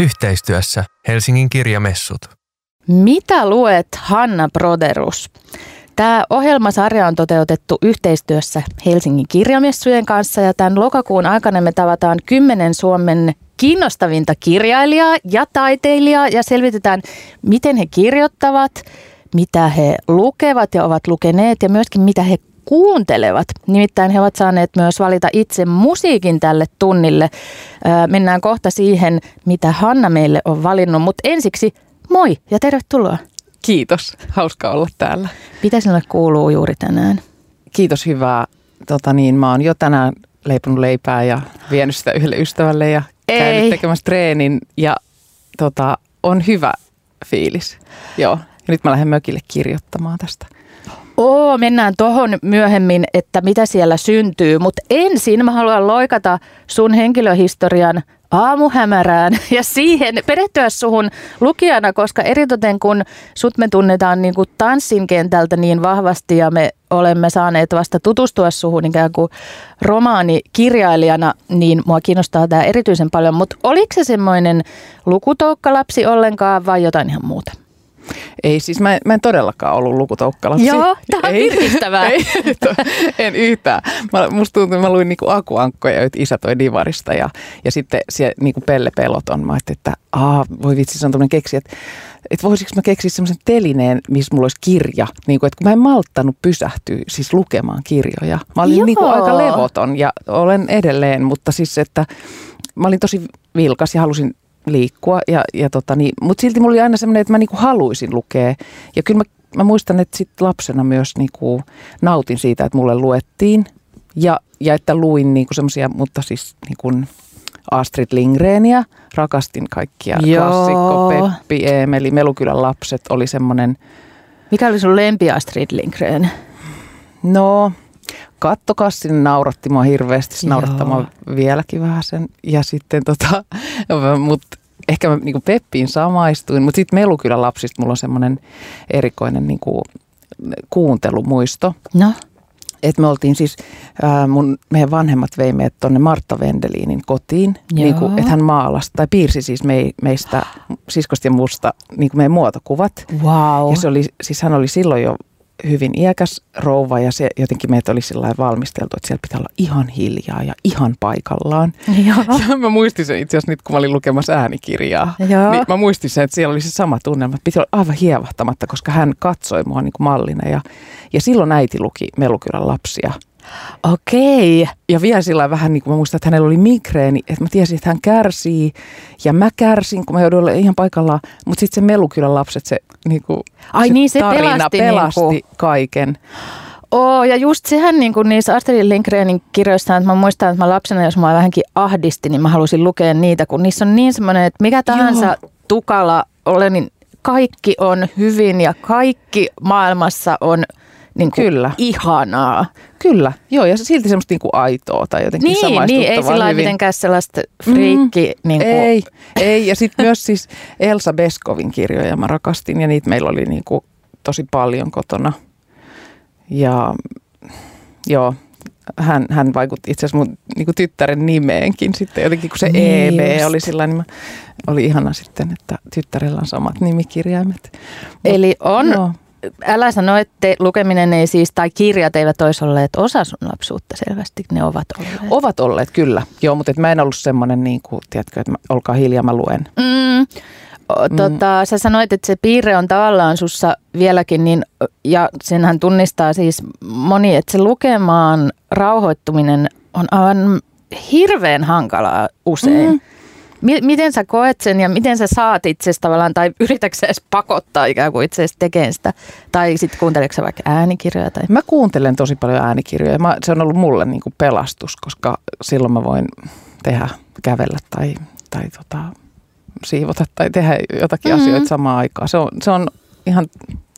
Yhteistyössä Helsingin kirjamessut. Mitä luet, Hanna Broderus? Tämä ohjelmasarja on toteutettu yhteistyössä Helsingin kirjamessujen kanssa ja tämän lokakuun aikana me tavataan kymmenen Suomen kiinnostavinta kirjailijaa ja taiteilijaa ja selvitetään, miten he kirjoittavat, mitä he lukevat ja ovat lukeneet ja myöskin mitä he kuuntelevat. Nimittäin he ovat saaneet myös valita itse musiikin tälle tunnille. Mennään kohta siihen, mitä Hanna meille on valinnut, mutta ensiksi moi ja tervetuloa. Kiitos, hauska olla täällä. Mitä sinulle kuuluu juuri tänään? Kiitos, hyvää. Tota niin, mä oon jo tänään leiponut leipää ja vienyt sitä yhdelle ystävälle ja Ei. käynyt tekemässä treenin ja tota, on hyvä fiilis. Joo, ja nyt mä lähden mökille kirjoittamaan tästä. Oo, mennään tuohon myöhemmin, että mitä siellä syntyy, mutta ensin mä haluan loikata sun henkilöhistorian aamuhämärään ja siihen perehtyä suhun lukijana, koska eritoten kun sut me tunnetaan niin kuin tanssin kentältä niin vahvasti ja me olemme saaneet vasta tutustua suhun ikään kuin romaanikirjailijana, niin mua kiinnostaa tämä erityisen paljon. Mutta oliko se semmoinen lukutoukkkalapsi ollenkaan vai jotain ihan muuta? Ei, siis mä, mä en todellakaan ollut lukutoukkalaksi. Joo, tämä on ei, ei, en yhtään. Mä, musta tuntuu, että mä luin niinku akuankkoja, joita isä toi Divarista ja, ja sitten siellä niinku Pelle Peloton. Mä ajattelin, että aa, voi vitsi, se on tämmöinen keksi, että että voisiko mä keksiä semmoisen telineen, missä mulla olisi kirja. Niin kuin, että kun mä en malttanut pysähtyä siis lukemaan kirjoja. Mä olin niin kuin aika levoton ja olen edelleen, mutta siis että mä olin tosi vilkas ja halusin liikkua. Ja, ja tota niin, mutta silti mulla oli aina semmoinen, että mä niinku haluaisin lukea. Ja kyllä mä, mä muistan, että sit lapsena myös niinku nautin siitä, että mulle luettiin. Ja, ja että luin niinku semmoisia, mutta siis niinku Astrid Lindgrenia. Rakastin kaikkia Joo. klassikko, Peppi, Eemeli, Melukylän lapset oli semmoinen. Mikä oli sun lempi Astrid Lindgren? No, kattokassin nauratti mua hirveästi, se naurattaa vieläkin vähän sen. Ja sitten tota, mutta ehkä mä niin Peppiin samaistuin, mutta sitten Melukylän lapsista mulla on semmoinen erikoinen niin kuin, kuuntelumuisto. No? Et me oltiin siis, ää, mun, meidän vanhemmat vei meidät tuonne Martta Vendeliinin kotiin, niin kuin, että hän maalasi tai piirsi siis me, meistä siskosti ja musta niin kuin meidän muotokuvat. Wow. Ja se oli, siis hän oli silloin jo hyvin iäkäs rouva ja se jotenkin meitä oli sillä valmisteltu, että siellä pitää olla ihan hiljaa ja ihan paikallaan. Joo. Ja mä muistin sen itse asiassa nyt, kun mä olin lukemassa äänikirjaa. Joo. Niin mä muistin sen, että siellä oli se sama tunnelma, että piti olla aivan hievahtamatta, koska hän katsoi mua niin kuin mallina. Ja, ja silloin äiti luki Melukylän lapsia – Okei. Ja vielä sillä vähän niin kuin mä muistan, että hänellä oli migreeni, että mä tiesin, että hän kärsii ja mä kärsin, kun mä joudun olemaan ihan paikallaan. Mutta sitten se Melukylän lapset, se, niin kuin, Ai se niin, se tarina pelasti, pelasti niin kuin... kaiken. Oo, ja just sehän niin kuin niissä Astrid Lindgrenin kirjoissa, että mä muistan, että mä lapsena, jos mä vähänkin ahdisti, niin mä halusin lukea niitä, kun niissä on niin semmoinen, että mikä tahansa Joo. tukala ole, niin kaikki on hyvin ja kaikki maailmassa on – niin kuin Kyllä. ihanaa. Kyllä, joo, ja silti semmoista niin kuin aitoa tai jotenkin niin, Niin, ei sillä mitenkään sellaista friikki. Mm, niin kuin. Ei, ei, ja sitten myös siis Elsa Beskovin kirjoja mä rakastin, ja niitä meillä oli niin kuin tosi paljon kotona. Ja joo, hän, hän vaikutti itse asiassa mun niin kuin tyttären nimeenkin sitten jotenkin, kun se niin EB just. oli sillä niin oli ihana sitten, että tyttärellä on samat nimikirjaimet. Eli on, joo älä sano, että lukeminen ei siis, tai kirjat eivät olisi olleet osa sun lapsuutta selvästi, ne ovat olleet. Ovat olleet, kyllä. Joo, mutta et mä en ollut semmoinen, niin kuin, tiedätkö, että mä, olkaa hiljaa, mä luen. Mm. Tota, mm. Sä sanoit, että se piirre on tavallaan sussa vieläkin, niin, ja senhän tunnistaa siis moni, että se lukemaan rauhoittuminen on aivan hirveän hankalaa usein. Mm. Miten sä koet sen ja miten sä saat itsestä tavallaan, tai yritätkö sä edes pakottaa ikään kuin itse tekemään sitä? Tai sitten kuunteleeko sä vaikka äänikirjoja? Tai? Mä kuuntelen tosi paljon äänikirjoja. Mä, se on ollut mulle niin kuin pelastus, koska silloin mä voin tehdä, kävellä tai, tai tota, siivota tai tehdä jotakin mm-hmm. asioita samaan aikaan. Se on, se on ihan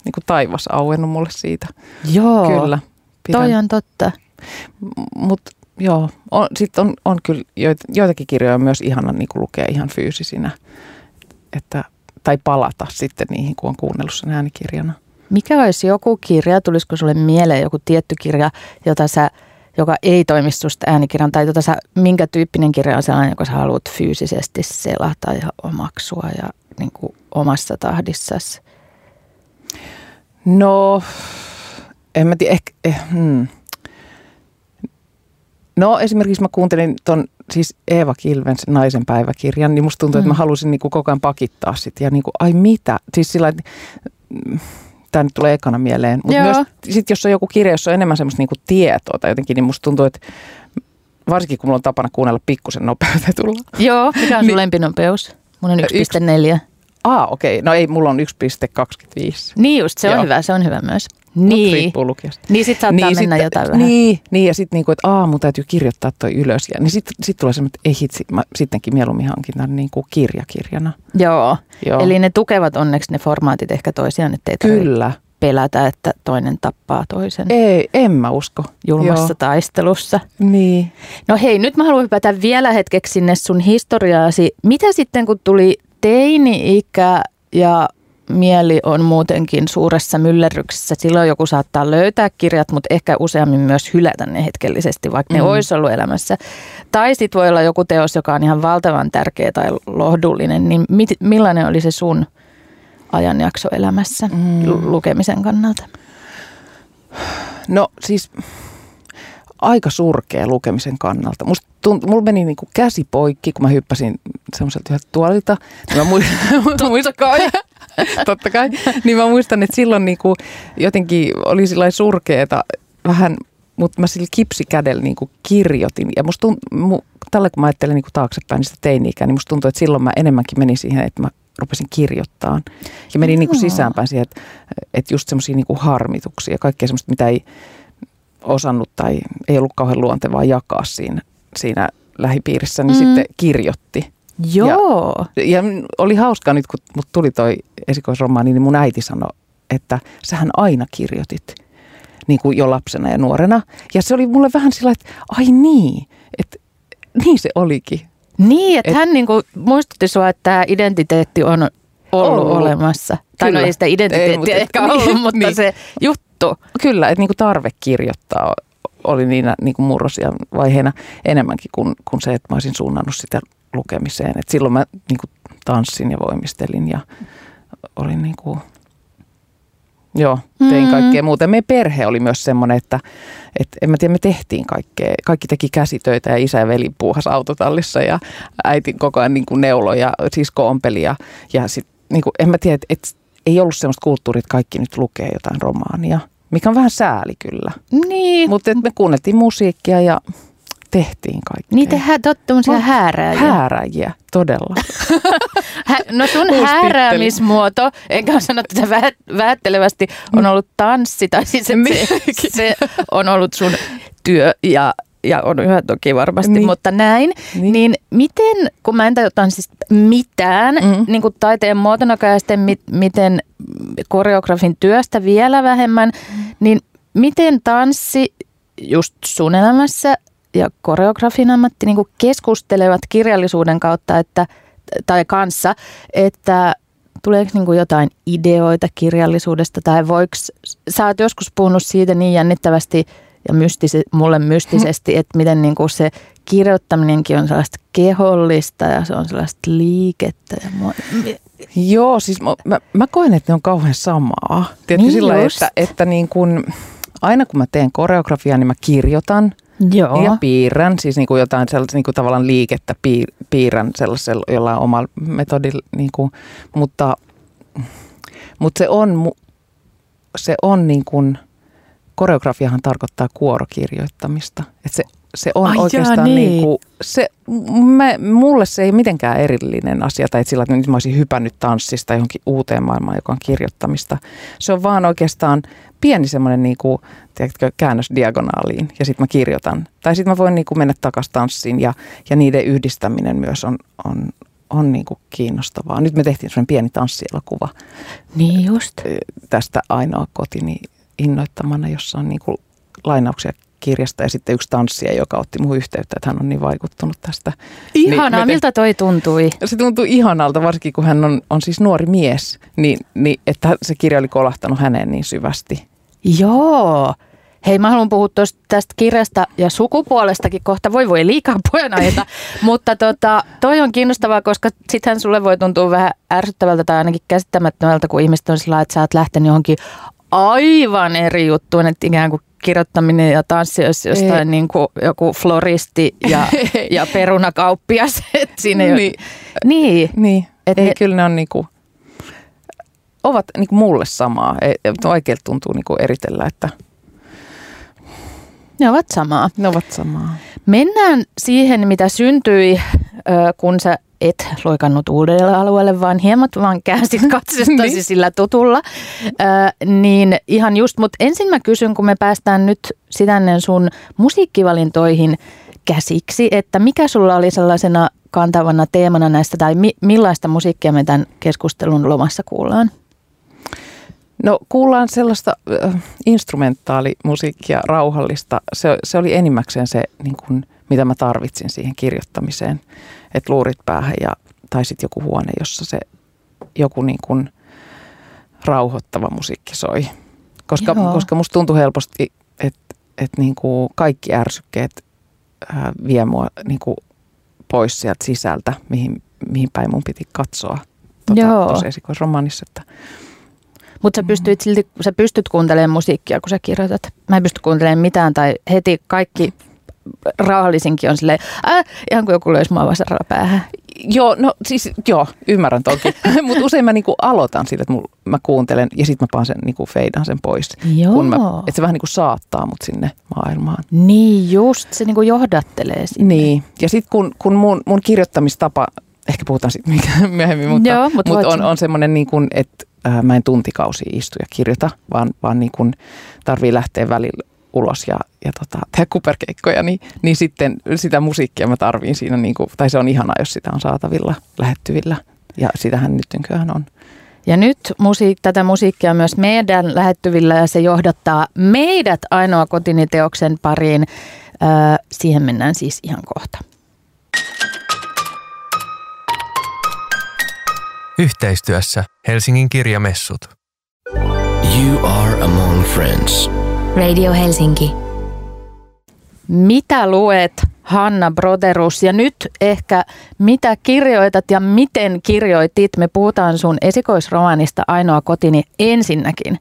niin kuin taivas auennut mulle siitä. Joo, Kyllä, pidän. toi on totta. Mutta joo, sitten on, on kyllä joitakin kirjoja myös ihana niin kuin lukea ihan fyysisinä, että, tai palata sitten niihin, kun on kuunnellut sen äänikirjana. Mikä olisi joku kirja, tulisiko sulle mieleen joku tietty kirja, jota sä joka ei toimi susta äänikirjan, tai tota sä, minkä tyyppinen kirja on sellainen, joka sä haluat fyysisesti selata ja omaksua ja niin kuin omassa tahdissasi? No, en mä tiedä, ehkä, eh, hmm. No esimerkiksi mä kuuntelin ton siis Eeva Kilven naisen päiväkirjan, niin musta tuntuu, mm. että mä halusin niinku koko ajan pakittaa sit ja niinku, ai mitä, siis sillä mm, tämä nyt tulee ekana mieleen, mutta myös sit, jos on joku kirja, jossa on enemmän semmoista niinku tietoa tai jotenkin, niin musta tuntuu, että varsinkin kun mulla on tapana kuunnella pikkusen nopeutetulla. Joo, mikä on sun niin, lempinopeus? Mun on 1,4. Ah, okei. Okay. No ei, mulla on 1,25. Niin just, se on Joo. hyvä, se on hyvä myös. Niin. riippuu lukijasta. Niin sit saattaa niin, mennä sit, jotain vähän. Niin, niin ja sitten niinku, että aa, mun täytyy kirjoittaa toi ylös. Ja, niin sitten sit tulee semmoinen, että ei hitsi, mä sittenkin mieluummin hankin tämän niinku kirjakirjana. Joo. Joo, eli ne tukevat onneksi ne formaatit ehkä toisiaan, ettei Kyllä. pelätä, että toinen tappaa toisen. Ei, en mä usko. Julmassa Joo. taistelussa. Niin. No hei, nyt mä haluan hypätä vielä hetkeksi sinne sun historiaasi. Mitä sitten, kun tuli teini-ikä ja mieli on muutenkin suuressa myllerryksessä. Silloin joku saattaa löytää kirjat, mutta ehkä useammin myös hylätä ne hetkellisesti, vaikka mm. ne olisi ollut elämässä. Tai sitten voi olla joku teos, joka on ihan valtavan tärkeä tai lohdullinen. Niin mit, millainen oli se sun ajanjakso elämässä mm. lukemisen kannalta? No siis aika surkea lukemisen kannalta. Musta tunt, mulla meni niinku käsi poikki, kun mä hyppäsin semmoiselta yhdeltä tuolilta. Niin mä muistan, Totta kai. Totta kai. Niin mä muistan, että silloin niinku jotenkin oli sillä surkeeta vähän, mutta mä sillä kipsikädellä niinku kirjoitin. Ja musta tunt, mu, tällä kun mä ajattelen niinku taaksepäin niistä teini niin musta tuntuu, että silloin mä enemmänkin menin siihen, että mä rupesin kirjoittaa. Ja menin niinku sisäänpäin siihen, että, että just semmoisia niinku harmituksia ja kaikkea semmoista, mitä ei osannut tai ei ollut kauhean luontevaa jakaa siinä, siinä lähipiirissä, niin mm. sitten kirjoitti. Joo. Ja, ja oli hauskaa nyt, kun mut tuli toi esikoisromaani, niin mun äiti sanoi, että sähän aina kirjoitit niin kuin jo lapsena ja nuorena. Ja se oli mulle vähän sillä, että ai niin, että niin se olikin. Niin, että Et, hän niin kuin muistutti sua, että tämä identiteetti on ollut, ollut. olemassa. Tai no Kyllä. ei sitä identiteettiä ei, mutta, ehkä ollut, niin, mutta niin. se juttu. Kyllä, että niin kuin tarve kirjoittaa oli niinä niin kuin murrosia vaiheena enemmänkin kuin, kuin se, että mä olisin suunnannut sitä lukemiseen. Et silloin mä niin kuin tanssin ja voimistelin ja olin niin kuin, joo, tein mm. kaikkea muuta. Meidän perhe oli myös semmoinen, että, että en mä tiedä, me tehtiin kaikkea. Kaikki teki käsitöitä ja isä ja veli puuhas autotallissa ja äiti koko ajan niin kuin neulo ja sisko ompeli ja, ja sit, niin kuin, en mä tiedä, että, että ei ollut semmoista kulttuuria, että kaikki nyt lukee jotain romaania, mikä on vähän sääli kyllä. Niin. Mutta me kuunneltiin musiikkia ja tehtiin kaikkea. Niin tehdään tottumisia oh, häärääjiä. Häärääjiä, todella. no sun hääräämismuoto, enkä sano tätä vähättelevästi, on ollut tanssi. Tai siis se, se on ollut sun työ ja ja on yhä toki varmasti, niin. mutta näin. Niin. niin miten, kun mä en tajua siis mitään mm-hmm. niin kuin taiteen muotona ja sitten mit, miten koreografin työstä vielä vähemmän, mm-hmm. niin miten tanssi just sun elämässä ja koreografin ammatti niin keskustelevat kirjallisuuden kautta että, tai kanssa, että tuleeko niin jotain ideoita kirjallisuudesta tai voiko, sä oot joskus puhunut siitä niin jännittävästi ja mystise, mulle mystisesti, että miten niin kuin se kirjoittaminenkin on sellaista kehollista ja se on sellaista liikettä. Ja mua, Joo, siis mä, mä, mä koen, että ne on kauhean samaa. Tiedätkö niin sillä, että, että niin kun, aina kun mä teen koreografiaa, niin mä kirjoitan Joo. ja piirrän, siis niin kuin jotain sellaista niin kuin tavallaan liikettä piir, piirrän sellaisella jollain omalla metodilla, niin kuin, mutta, mutta se on, se on niin kuin, koreografiahan tarkoittaa kuorokirjoittamista. Että se, se on Ai oikeastaan jaa, niin. niin kuin, se, mä, mulle se ei mitenkään erillinen asia, tai sillä, että nyt mä olisin hypännyt tanssista johonkin uuteen maailmaan, joka on kirjoittamista. Se on vaan oikeastaan pieni semmoinen niin kuin, tiedätkö, käännös diagonaaliin ja sitten mä kirjoitan. Tai sitten mä voin niin kuin mennä takaisin tanssiin ja, ja niiden yhdistäminen myös on, on, on niin kuin kiinnostavaa. Nyt me tehtiin semmoinen pieni tanssielokuva. Niin just. Tästä ainoa kotini innoittamana, jossa on niin kuin lainauksia kirjasta ja sitten yksi tanssija, joka otti muuhun yhteyttä, että hän on niin vaikuttunut tästä. Ihanaa, niin miltä toi tuntui? Se tuntui ihanalta, varsinkin kun hän on, on siis nuori mies, niin, niin että se kirja oli kolahtanut häneen niin syvästi. Joo, Hei, mä haluan puhua tosta, tästä kirjasta ja sukupuolestakin kohta. Voi voi liikaa puheenaiheita. Mutta tota, toi on kiinnostavaa, koska sittenhän sulle voi tuntua vähän ärsyttävältä tai ainakin käsittämättömältä, kun ihmiset on sillä että sä oot lähtenyt johonkin aivan eri juttuun, että ikään kuin kirjoittaminen ja tanssi olisi jostain niin kuin joku floristi ja, ja perunakauppias. siinä ei Niin. niin. Niin, Et ei, ne- kyllä ne on niinku, ovat niinku mulle samaa. Vaikealta tuntuu niinku eritellä, että Ne ovat samaa. ne ovat samaa. Mennään siihen, mitä syntyi, kun sä et loikannut uudelle alueelle, vaan hieman vaan käänsit katsestasi Niin. sillä tutulla. Ö, niin ihan just, mutta ensin mä kysyn, kun me päästään nyt sitännen sun musiikkivalintoihin käsiksi, että mikä sulla oli sellaisena kantavana teemana näistä, tai mi- millaista musiikkia me tämän keskustelun lomassa kuullaan? No kuullaan sellaista äh, instrumentaalimusiikkia, rauhallista. Se, se oli enimmäkseen se, niin kuin, mitä mä tarvitsin siihen kirjoittamiseen. Että luurit päähän ja, tai sitten joku huone, jossa se joku niin kuin rauhoittava musiikki soi. Koska, Joo. koska musta tuntui helposti, että että niin kuin kaikki ärsykkeet äh, vie mua niin kuin pois sieltä sisältä, mihin, mihin päin mun piti katsoa tuossa esikoisromaanissa. Että Mutta sä pystyt silti, sä pystyt kuuntelemaan musiikkia, kun sä kirjoitat. Mä en pysty kuuntelemaan mitään tai heti kaikki rauhallisinkin on silleen, äh, ihan kuin joku löisi mua vasaralla päähän. Joo, no siis joo, ymmärrän toki. Mutta usein mä niinku aloitan sillä, että mul, mä kuuntelen ja sitten mä paan sen, niinku feidan sen pois. Joo. Kun mä, että se vähän niinku saattaa mut sinne maailmaan. Niin just, se niinku johdattelee sinne. Niin, ja sitten kun, kun mun, mun kirjoittamistapa, ehkä puhutaan sitten myöhemmin, mutta, Joo, mut mut on, on semmoinen, niin kuin, että mä en tuntikausia istu ja kirjoita, vaan, vaan niin kuin tarvii lähteä välillä ulos ja, ja tota, tehdä kuperkeikkoja, niin, niin sitten sitä musiikkia mä tarviin siinä, niin kuin, tai se on ihanaa, jos sitä on saatavilla, lähettyvillä. Ja sitähän nyt nykyään on. Ja nyt musiik, tätä musiikkia on myös meidän lähettyvillä ja se johdattaa meidät ainoa kotini teoksen pariin. Öö, siihen mennään siis ihan kohta. Yhteistyössä Helsingin kirjamessut. You are among friends. Radio Helsinki. Mitä luet, Hanna Broderus? Ja nyt ehkä mitä kirjoitat ja miten kirjoitit? Me puhutaan sun esikoisromaanista Ainoa kotini ensinnäkin.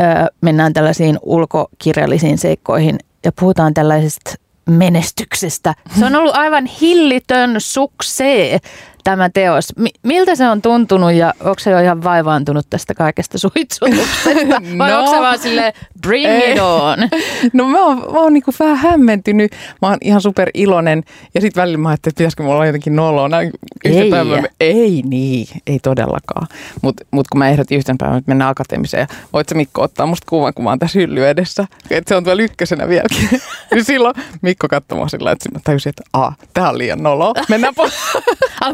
Öö, mennään tällaisiin ulkokirjallisiin seikkoihin ja puhutaan tällaisesta menestyksestä. Se on ollut aivan hillitön suksee tämä teos. Mi- miltä se on tuntunut ja onko se jo ihan vaivaantunut tästä kaikesta suitsutuksesta? Vai No. onko se vaan sille bring Ei. it on? No mä oon, mä oon niinku vähän hämmentynyt. Mä oon ihan super iloinen. Ja sitten välillä mä ajattelin, että pitäisikö mulla olla jotenkin noloa. Näin Ei. päivää. Ei niin, ei todellakaan. Mutta mut kun mä ehdotin yhtenä päivänä, että mennään akateemiseen. Ja voit sä Mikko ottaa musta kuvan, kun mä oon tässä hylly edessä. Että se on tuolla ykkösenä vieläkin. niin silloin Mikko katsoi mua sillä, että mä tajusin, että a, tää on liian noloa. Mennään pois.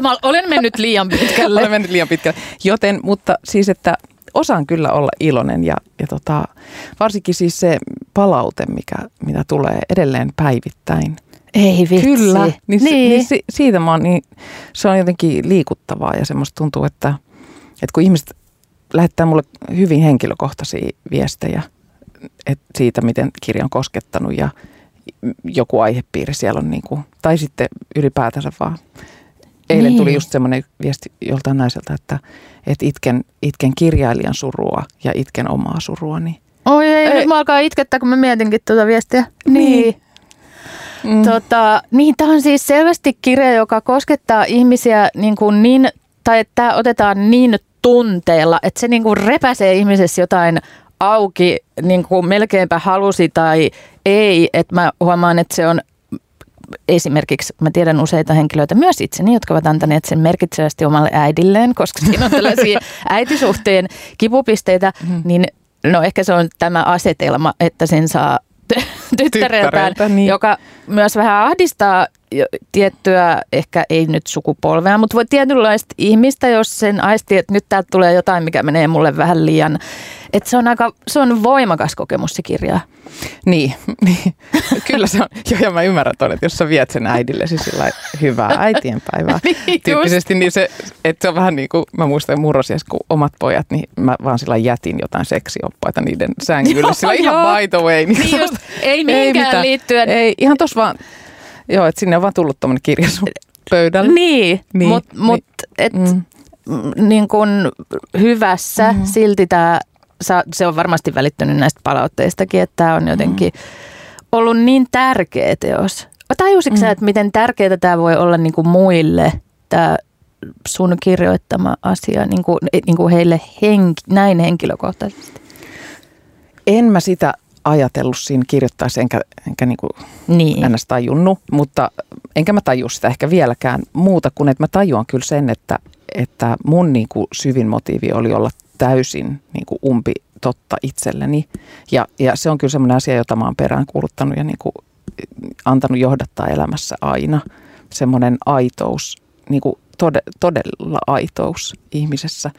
Mä olen mennyt liian pitkälle. Olen mennyt liian pitkälle. Joten, mutta siis, että osaan kyllä olla iloinen ja, ja tota, varsinkin siis se palaute, mikä, mitä tulee edelleen päivittäin. Ei vitsi. Kyllä, niin, niin. niin. niin si, siitä mä oon, niin se on jotenkin liikuttavaa ja semmoista tuntuu, että, että kun ihmiset lähettää mulle hyvin henkilökohtaisia viestejä et siitä, miten kirja on koskettanut ja joku aihepiiri siellä on, niin kuin, tai sitten ylipäätänsä vaan. Eilen Niin. tuli just semmoinen viesti joltain naiselta, että, että itken, itken kirjailijan surua ja itken omaa surua. Niin. Oi ei, Ei. nyt mä alkaa itkettää, kun mä mietinkin tuota viestiä. Niin. Mm. Tota, niin, tämä on siis selvästi kirja, joka koskettaa ihmisiä niin, kuin niin tai että tämä otetaan niin tunteella, että se niin kuin repäsee ihmisessä jotain auki, niin kuin melkeinpä halusi tai ei. Että mä huomaan, että se on esimerkiksi, mä tiedän useita henkilöitä, myös itseni, jotka ovat antaneet sen merkitsevästi omalle äidilleen, koska siinä on tällaisia äitisuhteen kipupisteitä, Mhm. niin no ehkä se on tämä asetelma, että sen saa tyttäreltään, Tyttäreltä, niin. joka myös vähän ahdistaa tiettyä, ehkä ei nyt sukupolvea, mutta voi tietynlaista ihmistä, jos sen aistii, että nyt täältä tulee jotain, mikä menee mulle vähän liian. Että se on aika, se on voimakas kokemus se kirja. Niin, niin. kyllä se on. Joo, ja mä ymmärrän ton, että jos sä viet sen äidillesi sillä lailla, hyvää äitienpäivää Niin tyyppisesti, niin se, että se on vähän niin kuin, mä muistan murrosias, kun omat pojat, niin mä vaan sillä jätin jotain seksioppaita niiden sängylle. Sillä ihan by the way. Niin Niin just, ei mihinkään mitään. liittyen. Ei, ihan tossa vaan, joo, että sinne on vaan tullut tommonen kirja sun pöydälle. Niin, Niin, mutta niin. mut, et, Mm. niin kun hyvässä mm. silti tämä, se on varmasti välittynyt näistä palautteistakin, että tämä on jotenkin ollut niin tärkeä teos. Tajusitko sä, että miten tärkeää tämä voi olla niin kuin muille, tämä sun kirjoittama asia, niin kuin, niin kuin heille henk, näin henkilökohtaisesti? En mä sitä ajatellut siinä kirjoittaessa, enkä, enkä niinku Niin. ns. tajunnut, mutta enkä mä taju sitä ehkä vieläkään muuta kuin, että mä tajuan kyllä sen, että, että mun niinku syvin motiivi oli olla täysin niinku umpi totta itselleni. Ja, ja se on kyllä semmoinen asia, jota mä oon peräänkuuluttanut ja niinku antanut johdattaa elämässä aina. Semmoinen aitous, niinku tode, todella aitous ihmisessä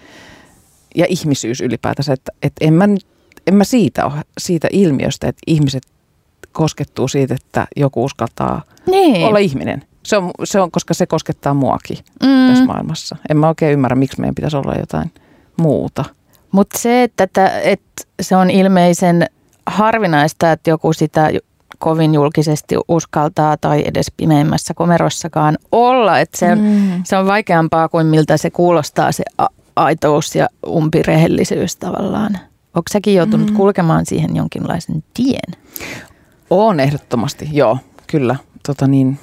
ja ihmisyys ylipäätänsä, että, että en, mä, nyt- en mä siitä, ole, siitä ilmiöstä, että ihmiset koskettuu siitä, että joku uskaltaa niin. olla ihminen. Se on, se on, koska se koskettaa muakin Mm. tässä maailmassa. En mä oikein ymmärrä, miksi meidän pitäisi olla jotain muuta. Mutta se, että, että, että se on ilmeisen harvinaista, että joku sitä kovin julkisesti uskaltaa tai edes pimeimmässä komerossakaan olla. Että se, on, Mm. se on vaikeampaa kuin miltä se kuulostaa se a- aitous ja umpirehellisyys tavallaan. Onko säkin joutunut mm. kulkemaan siihen jonkinlaisen tien? On ehdottomasti, joo, kyllä. Tota niin,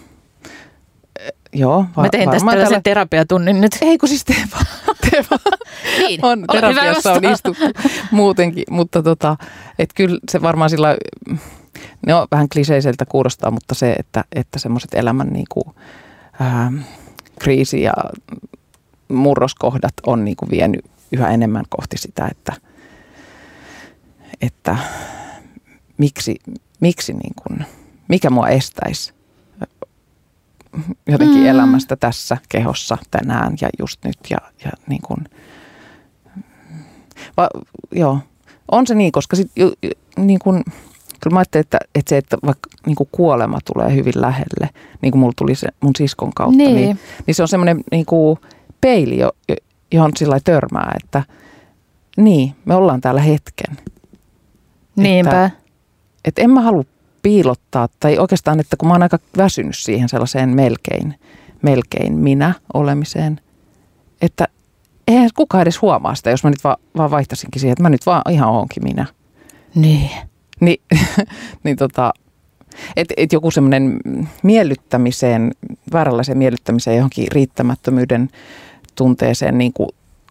eh, joo. Mä tein tästä tällaisen tällä- terapiatunnin nyt. Ei kun siis tee vaan, tee vaan. Niin, on, terapiassa on istuttu muutenkin, mutta tota, et kyllä se varmaan sillä, ne on vähän kliseiseltä kuulostaa, mutta se, että, että semmoiset elämän niinku, ää, kriisi ja murroskohdat on niinku vienyt yhä enemmän kohti sitä, että, että miksi, miksi niin kuin, mikä mua estäisi jotenkin Mm. elämästä tässä kehossa tänään ja just nyt ja, ja niin kuin, va, joo, on se niin, koska sit, niin kuin, kyllä mä ajattelin, että, että se, että vaikka niin kuin kuolema tulee hyvin lähelle, niin kuin mulla tuli se mun siskon kautta, Niin. niin, niin se on semmoinen niin kuin peili, jo, jo- johon sillä törmää, että niin, me ollaan täällä hetken. Niinpä. Että en mä halua piilottaa, tai oikeastaan, että kun mä oon aika väsynyt siihen sellaiseen melkein, melkein minä olemiseen, että eihän kukaan edes huomaa sitä, jos mä nyt vaan, vaan vaihtaisinkin siihen, että mä nyt vaan ihan oonkin minä. Niin. Niin, niin tota, että et joku semmoinen miellyttämiseen, vääränlaiseen miellyttämiseen johonkin riittämättömyyden tunteeseen niin kuin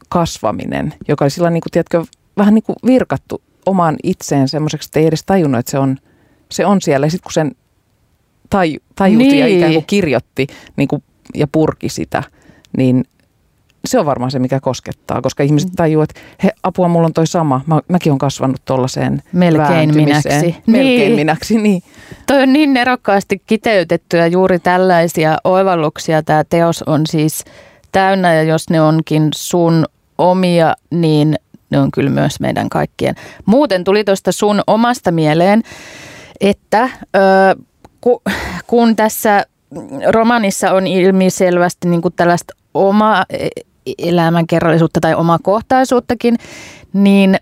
kasvaminen, joka oli sillä niin kuin, tiedätkö, vähän niin kuin virkattu omaan itseen semmoiseksi, että ei edes tajunnut, että se on, se on siellä. Ja sitten kun sen taj, tajuti ja Niin. ikään kuin kirjoitti niin kuin, ja purki sitä, niin se on varmaan se, mikä koskettaa, koska ihmiset tajuu, että he, apua, mulla on toi sama. Mä, mäkin olen kasvanut tuollaiseen Melkein minäksi. Melkein Niin. minäksi, niin. Toi on niin nerokkaasti kiteytettyä juuri tällaisia oivalluksia. Tämä teos on siis täynnä ja jos ne onkin sun omia, niin ne on kyllä myös meidän kaikkien. Muuten tuli tuosta sun omasta mieleen, että ö, ku, kun tässä romanissa on ilmiselvästi niin kuin tällaista oma elämänkerrallisuutta tai omaa kohtaisuuttakin, niin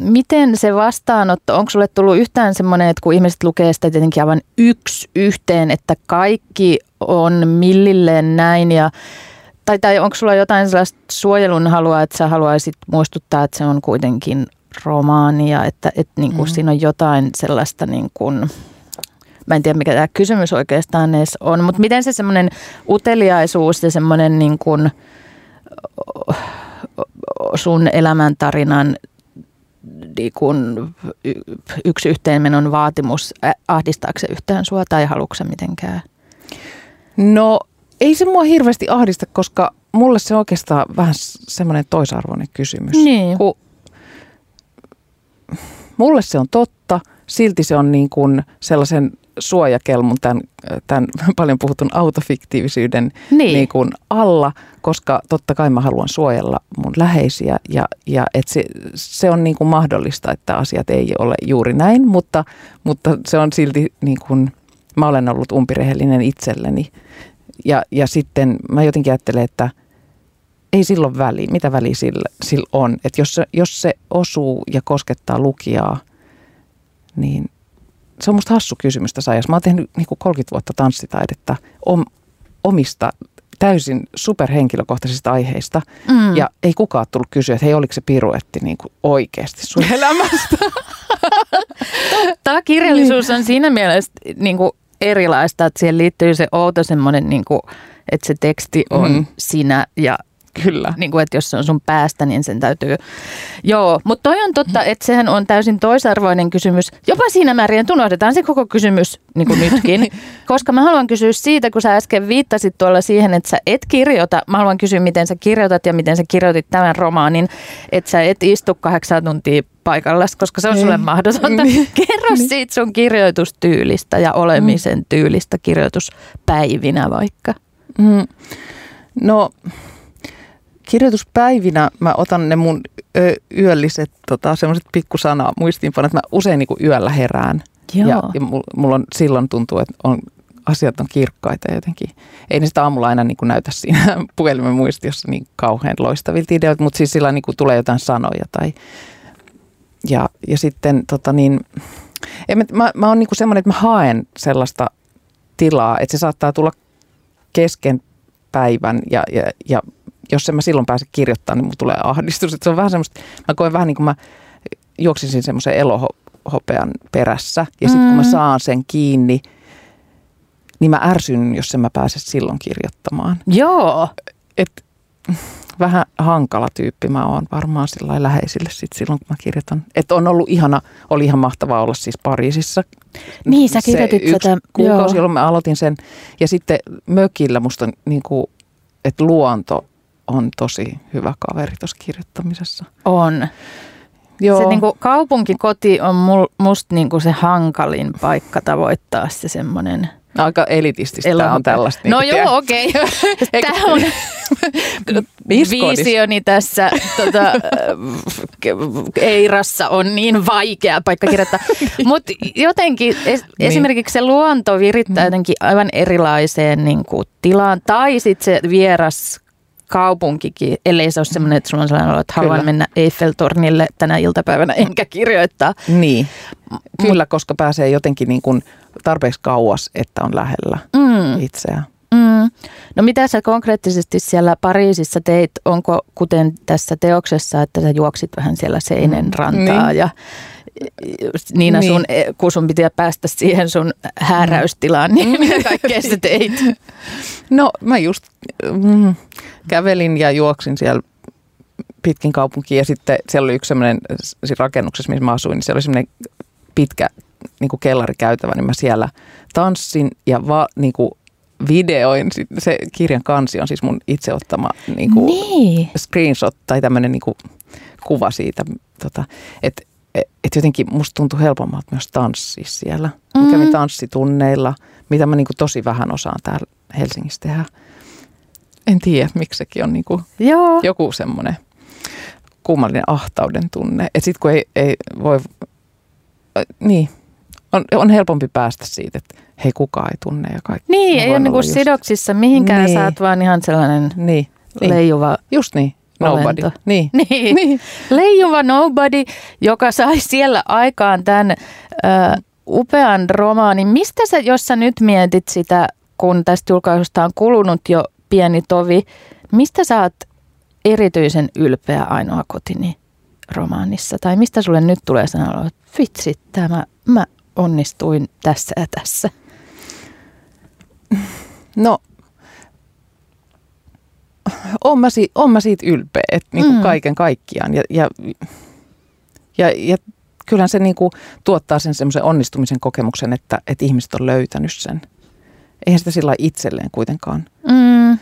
miten se vastaanotto, onko sulle tullut yhtään semmoinen, että kun ihmiset lukee sitä tietenkin aivan yksi yhteen, että kaikki on millilleen näin ja tai, tai onko sulla jotain sellaista suojelun halua, että sä haluaisit muistuttaa, että se on kuitenkin romaania, että, että niin kuin mm-hmm. siinä on jotain sellaista niin kuin, mä en tiedä mikä tämä kysymys oikeastaan edes on, mutta miten se semmoinen uteliaisuus ja semmoinen niin kuin sun elämäntarinan niin kuin yksi yhteenmenon vaatimus, ahdistaako se yhtään sua tai haluatko mitenkään? No ei se mua hirveästi ahdista, koska mulle se on oikeastaan vähän semmoinen toisarvoinen kysymys. Niin. Kun mulle se on totta, silti se on niin kuin sellaisen suojakelmun tämän, tämän paljon puhutun autofiktiivisyyden Niin. niin kuin alla, koska totta kai mä haluan suojella mun läheisiä ja, ja et se, se on niin kuin mahdollista, että asiat ei ole juuri näin, mutta, mutta se on silti niin kuin, mä olen ollut umpirehellinen itselleni ja, ja sitten mä jotenkin ajattelen, että ei silloin väliä, mitä väliä sillä, sillä on, että jos se, jos se osuu ja koskettaa lukijaa, niin se on musta hassu kysymys tässä ajassa. Mä oon tehnyt niin kuin 30 vuotta tanssitaidetta om, omista täysin superhenkilökohtaisista aiheista. Mm. Ja ei kukaan tullut kysyä, että hei, oliko se piruetti niin kuin oikeasti sun elämästä? Tämä kirjallisuus on siinä mielessä niin kuin erilaista, että siihen liittyy se outo semmoinen, niin kuin, että se teksti on Mm. sinä ja Kyllä. niin kuin, että jos se on sun päästä, niin sen täytyy... Joo, mutta toi on totta, että sehän on täysin toisarvoinen kysymys. Jopa siinä määrin, että unohdetaan se koko kysymys niin kuin nytkin. Koska mä haluan kysyä siitä, kun sä äsken viittasit tuolla siihen, että sä et kirjoita. Mä haluan kysyä, miten sä kirjoitat ja miten sä kirjoitit tämän romaanin. Että sä et istu kahdeksan tuntia paikallas, koska se on sulle Ei. mahdotonta. Niin. Kerro siitä sun kirjoitustyylistä ja olemisen tyylistä kirjoituspäivinä vaikka. Mm. No kirjoituspäivinä mä otan ne mun ö, yölliset tota, semmoiset pikkusana muistiinpanot. Mä usein niin kuin yöllä herään. Joo. Ja, ja mulla, on silloin tuntuu, että on, asiat on kirkkaita jotenkin. Ei ne sitä aamulla aina niin kuin näytä siinä puhelimen muistiossa niin kauhean loistavilta ideoilta, mutta siis sillä niin kuin tulee jotain sanoja tai ja, ja sitten tota niin, en mä, mä, mä oon niin semmoinen, että mä haen sellaista tilaa, että se saattaa tulla kesken päivän ja, ja, ja jos en mä silloin pääse kirjoittamaan, niin mulla tulee ahdistus. Että se on vähän semmoista, mä koen vähän niin kuin mä juoksisin semmoisen elohopean perässä ja sitten kun mä Mm. saan sen kiinni, niin mä ärsyn, jos en mä pääse silloin kirjoittamaan. Joo. Et, vähän hankala tyyppi mä oon varmaan sillä läheisille sit silloin, kun mä kirjoitan. Että on ollut ihana, oli ihan mahtavaa olla siis Pariisissa. Niin, sä Se kirjoitit tätä, kuukausi, joo. jolloin mä aloitin sen. Ja sitten mökillä musta niin kuin, että luonto on tosi hyvä kaveri tuossa kirjoittamisessa. On. Joo, Se niinku kaupunkikoti on mul, musta niinku se hankalin paikka tavoittaa se semmoinen aika elitististä tää on tällaista. No niin kuin, joo, okei. Okay. Tämä on visioni tässä tota, Eirassa on niin vaikea paikka kirjoittaa. Mutta jotenkin es, Niin. esimerkiksi se luonto virittää jotenkin aivan erilaiseen niin kuin, tilaan. Tai sitten se vieras kaupunkikin, ellei se ole semmoinen, että sulla on sellainen olo, että haluan Kyllä. mennä Eiffeltornille tänä iltapäivänä enkä kirjoittaa. Niin, kyllä, koska pääsee jotenkin niin kuin tarpeeksi kauas, että on lähellä Mm. itseään. Mm. No mitä sä konkreettisesti siellä Pariisissa teit? Onko kuten tässä teoksessa, että sä juoksit vähän siellä Seinen rantaa Niin. ja Niina Niin. sun, kun sun piti päästä siihen sun hääräystilaan, niin mitä kaikkea sä teit? No mä just mm, kävelin ja juoksin siellä pitkin kaupunkia ja sitten siellä oli yksi siinä rakennuksessa, missä mä asuin, niin siellä oli semmoinen pitkä niin kuin kellarikäytävä, niin mä siellä tanssin ja va, niin kuin videoin. Sit Se kirjan kansi on siis mun itse ottama niin kuin Niin. screenshot tai tämmöinen niin kuin kuva siitä, tota, että et jotenkin musta tuntui helpommalta myös tanssia siellä. Mä Mm. kävin tanssitunneilla, mitä mä niin kuin tosi vähän osaan täällä Helsingissä tehdä. En tiedä, miksi sekin on niin kuin Joo. joku semmoinen kummallinen ahtauden tunne. Että sitten kun ei, ei voi, äh, niin, on, on helpompi päästä siitä, että hei kukaan ei tunne ja kaikki. Niin, ei ole niinku olla just- sidoksissa mihinkään, Niin. sä oot vaan ihan sellainen Niin, niin. leijuva just niin, nobody. Niin. Niin. niin. Leijuva Nobody, joka sai siellä aikaan tämän ö, upean romaanin. Mistä sä, jos sä nyt mietit sitä, kun tästä julkaisusta on kulunut jo pieni tovi, mistä sä oot erityisen ylpeä ainoa kotini romaanissa? Tai mistä sulle nyt tulee sanoa, että vitsi, tämä, mä onnistuin tässä ja tässä? No, on mä, si- on mä siitä ylpeä, että niin kuin Mm. kaiken kaikkiaan. Ja, ja, ja, ja kyllähän se niin kuin tuottaa sen semmoisen onnistumisen kokemuksen, että, että ihmiset on löytänyt sen. Eihän sitä sillä itselleen kuitenkaan Mm,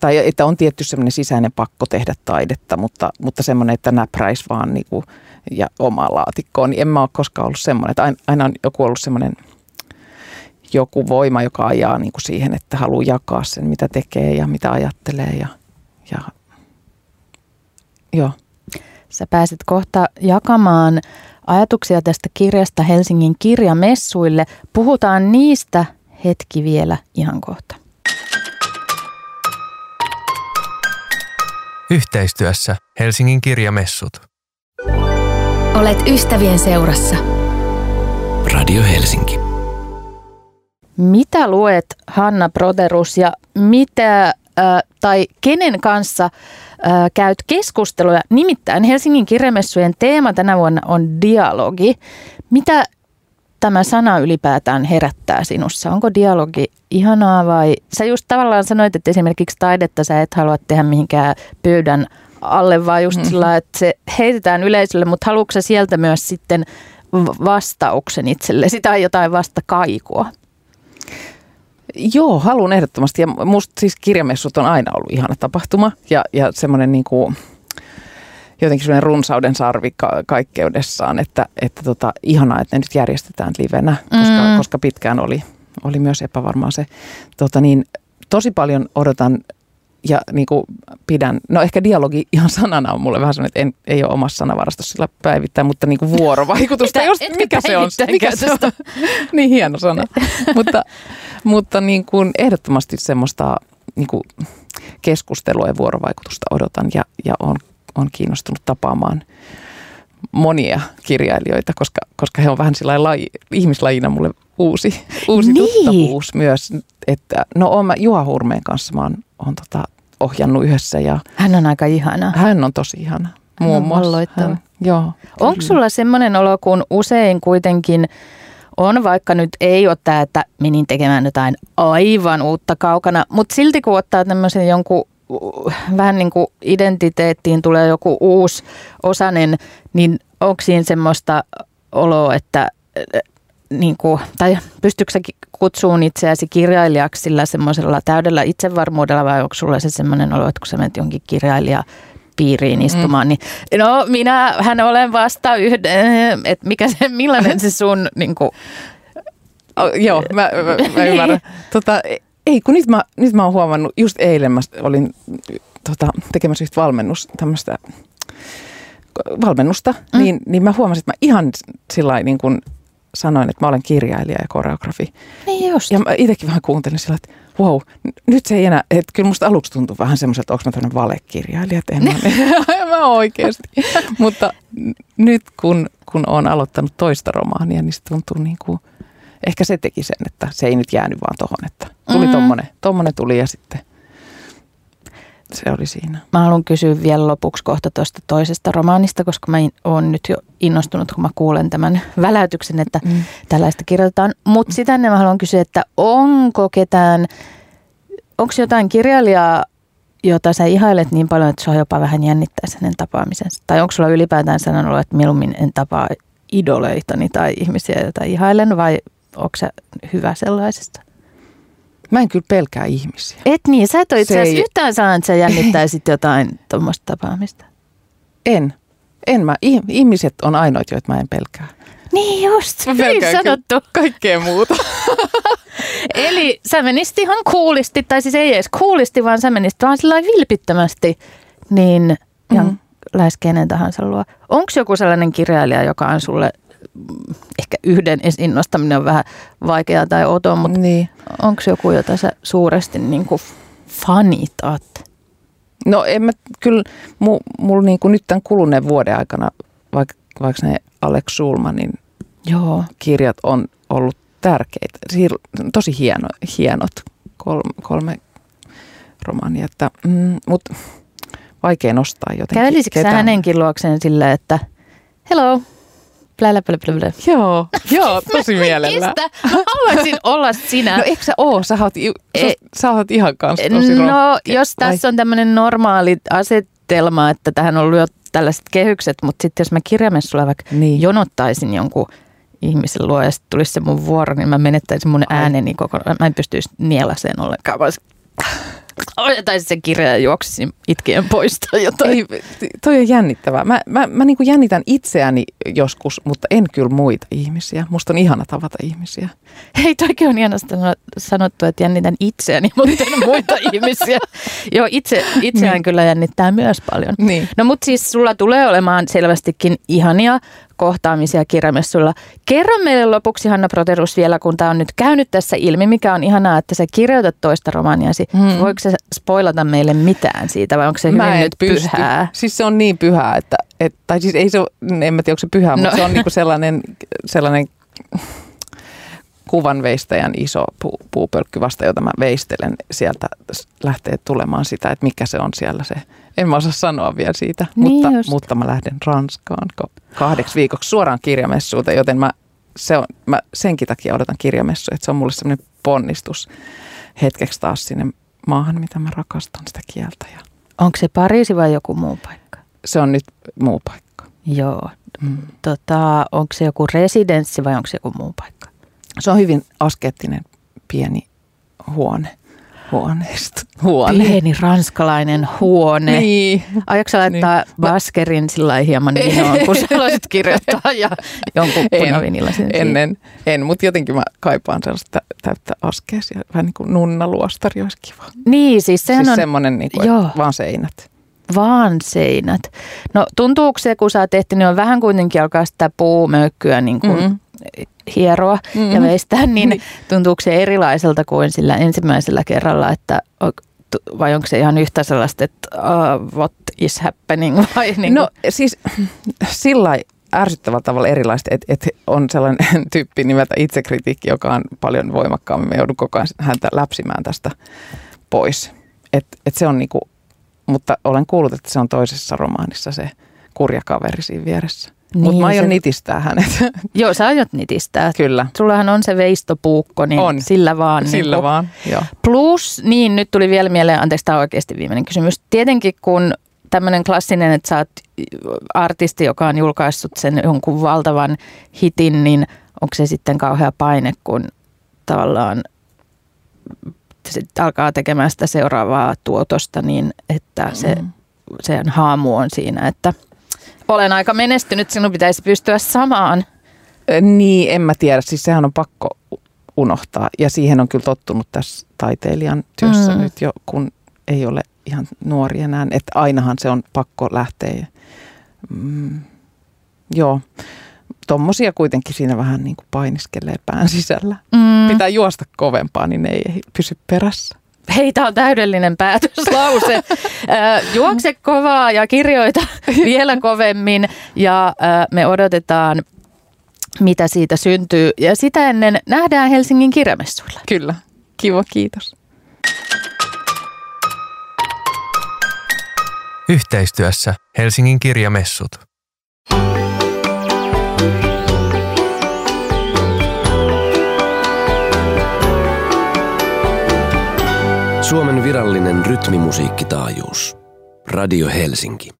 Tai että on tietty semmoinen sisäinen pakko tehdä taidetta, mutta, mutta semmoinen, että näpräisi vaan niin kuin, ja omaa laatikkoon, niin en mä ole koskaan ollut semmoinen. Että aina on joku ollut semmoinen joku voima, joka ajaa niin kuin siihen, että haluaa jakaa sen, mitä tekee ja mitä ajattelee. Ja, ja, joo. Sä pääset kohta jakamaan ajatuksia tästä kirjasta Helsingin kirjamessuille. Puhutaan niistä hetki vielä ihan kohta. Yhteistyössä Helsingin kirjamessut. Olet ystävien seurassa. Radio Helsinki. Mitä luet Hanna Broderus ja mitä äh, tai kenen kanssa äh, käyt keskusteluja? Nimittäin Helsingin kirjamessujen teema tänä vuonna on dialogi. Mitä tämä sana ylipäätään herättää sinussa? Onko dialogi ihanaa vai sä just tavallaan sanoit, että esimerkiksi taidetta sä et halua tehdä mihinkään pöydän alle, vaan just mm-hmm. sillä, että se heitetään yleisölle, mutta haluatko sieltä myös sitten vastauksen itsellesi tai jotain vasta kaikua? Joo, haluan ehdottomasti. Ja musta siis kirjamessut on aina ollut ihana tapahtuma ja, ja semmoinen niin kuin, jotenkin semmoinen runsauden sarvi ka- kaikkeudessaan, että, että tota, ihanaa, että ne nyt järjestetään livenä, koska, mm. koska pitkään oli, oli myös epävarmaa se. Tota niin, tosi paljon odotan ja niin kuin pidän, no ehkä dialogi ihan sanana on mulle vähän sellainen, että en, ei ole omassa sanavarastossa sillä päivittäin, mutta niin kuin vuorovaikutusta, just, mikä se on, mikä se on, niin hieno sana, mutta, mutta niin kuin ehdottomasti semmoista niin kuin keskustelua ja vuorovaikutusta odotan ja, ja on, on kiinnostunut tapaamaan monia kirjailijoita, koska, koska he on vähän sillä laji, ihmislajina mulle uusi, uusi niin. tuttavuus myös. Että, no on mä Juha Hurmeen kanssa mä oon, oon tota, ohjannut yhdessä. Ja hän on aika ihana. Hän on tosi ihana. Muun muassa. Hän, joo. Onko sulla semmoinen olo, kun usein kuitenkin on, vaikka nyt ei ole tämä, että menin tekemään jotain aivan uutta kaukana, mutta silti kun ottaa tämmöisen jonkun vähän niin kuin identiteettiin tulee joku uusi osanen, niin onko siinä semmoista oloa, että niin kuin, tai pystyykö sä kutsuun itseäsi kirjailijaksi sillä semmoisella täydellä itsevarmuudella vai onko sulla se semmoinen olo, että kun sä menet jonkin kirjailija piiriin istumaan, mm. niin no minä hän olen vasta yhden, että mikä se, millainen se sun niin kuin, oh, Joo, mä, mä, mä ymmärrän. tota, ei, kun nyt mä, nyt mä oon huomannut, just eilen mä olin tota, tekemässä yhtä valmennus, tämmöistä valmennusta, mm. niin, niin mä huomasin, että mä ihan sillä niin kuin sanoin, että mä olen kirjailija ja koreografi. Niin just. Ja mä itsekin vähän kuuntelin sillä, että wow, nyt se ei enää, että kyllä musta aluksi tuntui vähän semmoiselta, että onko mä tämmöinen valekirjailija, että en mä, mä oikeasti. Mutta nyt kun, kun olen aloittanut toista romaania, niin se tuntuu niin kuin, ehkä se teki sen, että se ei nyt jäänyt vaan tohon, että tuli mm. tommonen, tommonen tuli ja sitten se oli siinä. Mä haluan kysyä vielä lopuksi kohta tuosta toisesta romaanista, koska mä oon nyt jo innostunut, kun mä kuulen tämän väläytyksen, että mm. tällaista kirjoitetaan. Mutta sitä ennen mä haluan kysyä, että onko ketään, onko jotain kirjailijaa, jota sä ihailet niin paljon, että sua jopa vähän jännittää hänen tapaamisensa? Tai onko sulla ylipäätään sanonut, että mieluummin en tapaa idoleitani tai ihmisiä, joita ihailen, vai onko se hyvä sellaisesta? Mä en kyllä pelkää ihmisiä. Et niin, sä et ole itse asiassa ei... yhtään sanonut, että sä jännittäisit jotain tuommoista tapaamista. En. En mä. Ihmiset on ainoat, joita mä en pelkää. Niin just, mä hyvin sanottu. Kaikkea muuta. Eli sä menisit ihan kuulisti, tai siis ei edes kuulisti, vaan sä menisit vaan sillä vilpittömästi, niin ihan mm. lähes kenen tahansa luo. Onko joku sellainen kirjailija, joka on sulle ehkä yhden esiin nostaminen on vähän vaikeaa tai otoa, mutta niin. onko joku, jota sä suuresti niin kuin fanitat? No en mä kyllä, mulla mul niin kuin nyt tämän kuluneen vuoden aikana, vaikka, vaikka ne Alex Sulmanin Joo. kirjat on ollut tärkeitä, tosi hieno, hienot kolme, kolme romaania, että, mm, mutta vaikea nostaa jotenkin. Kävelisikö sä hänenkin luokseen sillä, että hello, Blä, blä, blä. Joo, joo, tosi mielellä. Mä haluaisin olla sinä. No eikö sä oo? Sä oot, e- sä oot ihan kanssa tosi No, rohke. jos tässä Vai? on tämmöinen normaali asetelma, että tähän on ollut jo tällaiset kehykset, mutta sitten jos mä kirjamessulla vaikka niin. jonottaisin jonkun ihmisen luo ja sitten tulisi se mun vuoro, niin mä menettäisin mun ääneni kokonaan. Mä en pystyisi nielaseen ollenkaan. tai se kirja juoksisin itkien pois tai jotain. Ei, toi on jännittävää. Mä, mä, mä niin jännitän itseäni joskus, mutta en kyllä muita ihmisiä. Musta on ihana tavata ihmisiä. Hei, toikin on hienosti sanottu, että jännitän itseäni, mutta en muita ihmisiä. Joo, itse, itseään niin. kyllä jännittää myös paljon. Niin. No mutta siis sulla tulee olemaan selvästikin ihania kohtaamisia kirjamessuilla. Kerro meille lopuksi Hanna Proterus vielä, kun tämä on nyt käynyt tässä ilmi, mikä on ihanaa, että sä kirjoitat toista romaaniasi. Hmm. Voiko se spoilata meille mitään siitä vai onko se hyvin nyt pysty. pyhää? Siis se on niin pyhää, että, että tai siis ei se en mä tiedä onko se pyhää, no. mutta se on niinku sellainen, sellainen kuvanveistäjän iso puu, puupölkky vasta, jota mä veistelen. Sieltä lähtee tulemaan sitä, että mikä se on siellä se. En mä osaa sanoa vielä siitä, niin mutta, mutta mä lähden Ranskaan kahdeksi viikoksi suoraan kirjamessuuteen, joten mä, se on, mä senkin takia odotan kirjamessua, että se on mulle semmoinen ponnistus hetkeksi taas sinne maahan, mitä mä rakastan sitä kieltä. Ja Onko se Pariisi vai joku muu paikka? Se on nyt muu paikka. Joo. Mm. Tota, onko se joku residenssi vai onko se joku muu paikka? Se on hyvin askeettinen pieni huone. Huoneisto. Huone. Pieni ranskalainen huone. Niin. Aiotko laittaa niin. baskerin sillä hieman vinoon, kun sä kirjoittaa ja jonkun punavinilaisen en, en, en, mutta jotenkin mä kaipaan sellaista täyttä askeesia. Vähän niin kuin nunnaluostari olisi kiva. Niin, siis sehän siis on... semmoinen niin kuin, vaan seinät vaan seinät. No tuntuuko se, kun sä oot tehty, niin on vähän kuitenkin alkaa sitä puumöykkyä niin kuin mm hieroa mm-hmm. ja veistää, niin, niin tuntuuko se erilaiselta kuin sillä ensimmäisellä kerralla, että vai onko se ihan yhtä sellaista, että uh, what is happening? Vai niin no siis sillä ärsyttävällä tavalla erilaista, että, että on sellainen tyyppi nimeltä itsekritiikki, joka on paljon voimakkaammin. Me joudun koko ajan häntä läpsimään tästä pois. Et, et se on niinku, mutta olen kuullut, että se on toisessa romaanissa se kurja kaveri siinä vieressä. Niin, Mutta mä aion se... nitistää hänet. Joo, sä aiot nitistää. Kyllä. Sullahan on se veistopuukko, niin on. sillä vaan. Sillä niin vaan, joo. Plus, niin nyt tuli vielä mieleen, anteeksi tämä on oikeasti viimeinen kysymys. Tietenkin kun tämmöinen klassinen, että sä oot artisti, joka on julkaissut sen jonkun valtavan hitin, niin onko se sitten kauhea paine, kun tavallaan sit alkaa tekemään sitä seuraavaa tuotosta niin, että se, mm. sen haamu on siinä, että – olen aika menestynyt, sinun pitäisi pystyä samaan. Niin, en mä tiedä. Siis sehän on pakko unohtaa. Ja siihen on kyllä tottunut tässä taiteilijan työssä mm. nyt jo, kun ei ole ihan nuori enää. Että ainahan se on pakko lähteä. Mm, joo, tommosia kuitenkin siinä vähän niin kuin painiskelee pään sisällä. Mm. Pitää juosta kovempaa, niin ne ei pysy perässä. Hei, tämä on täydellinen päätöslause. Juokse kovaa ja kirjoita vielä kovemmin ja me odotetaan, mitä siitä syntyy. Ja sitä ennen nähdään Helsingin kirjamessuilla. Kyllä. Kiva, kiitos. Yhteistyössä Helsingin kirjamessut. Suomen virallinen rytmimusiikkitaajuus. Radio Helsinki.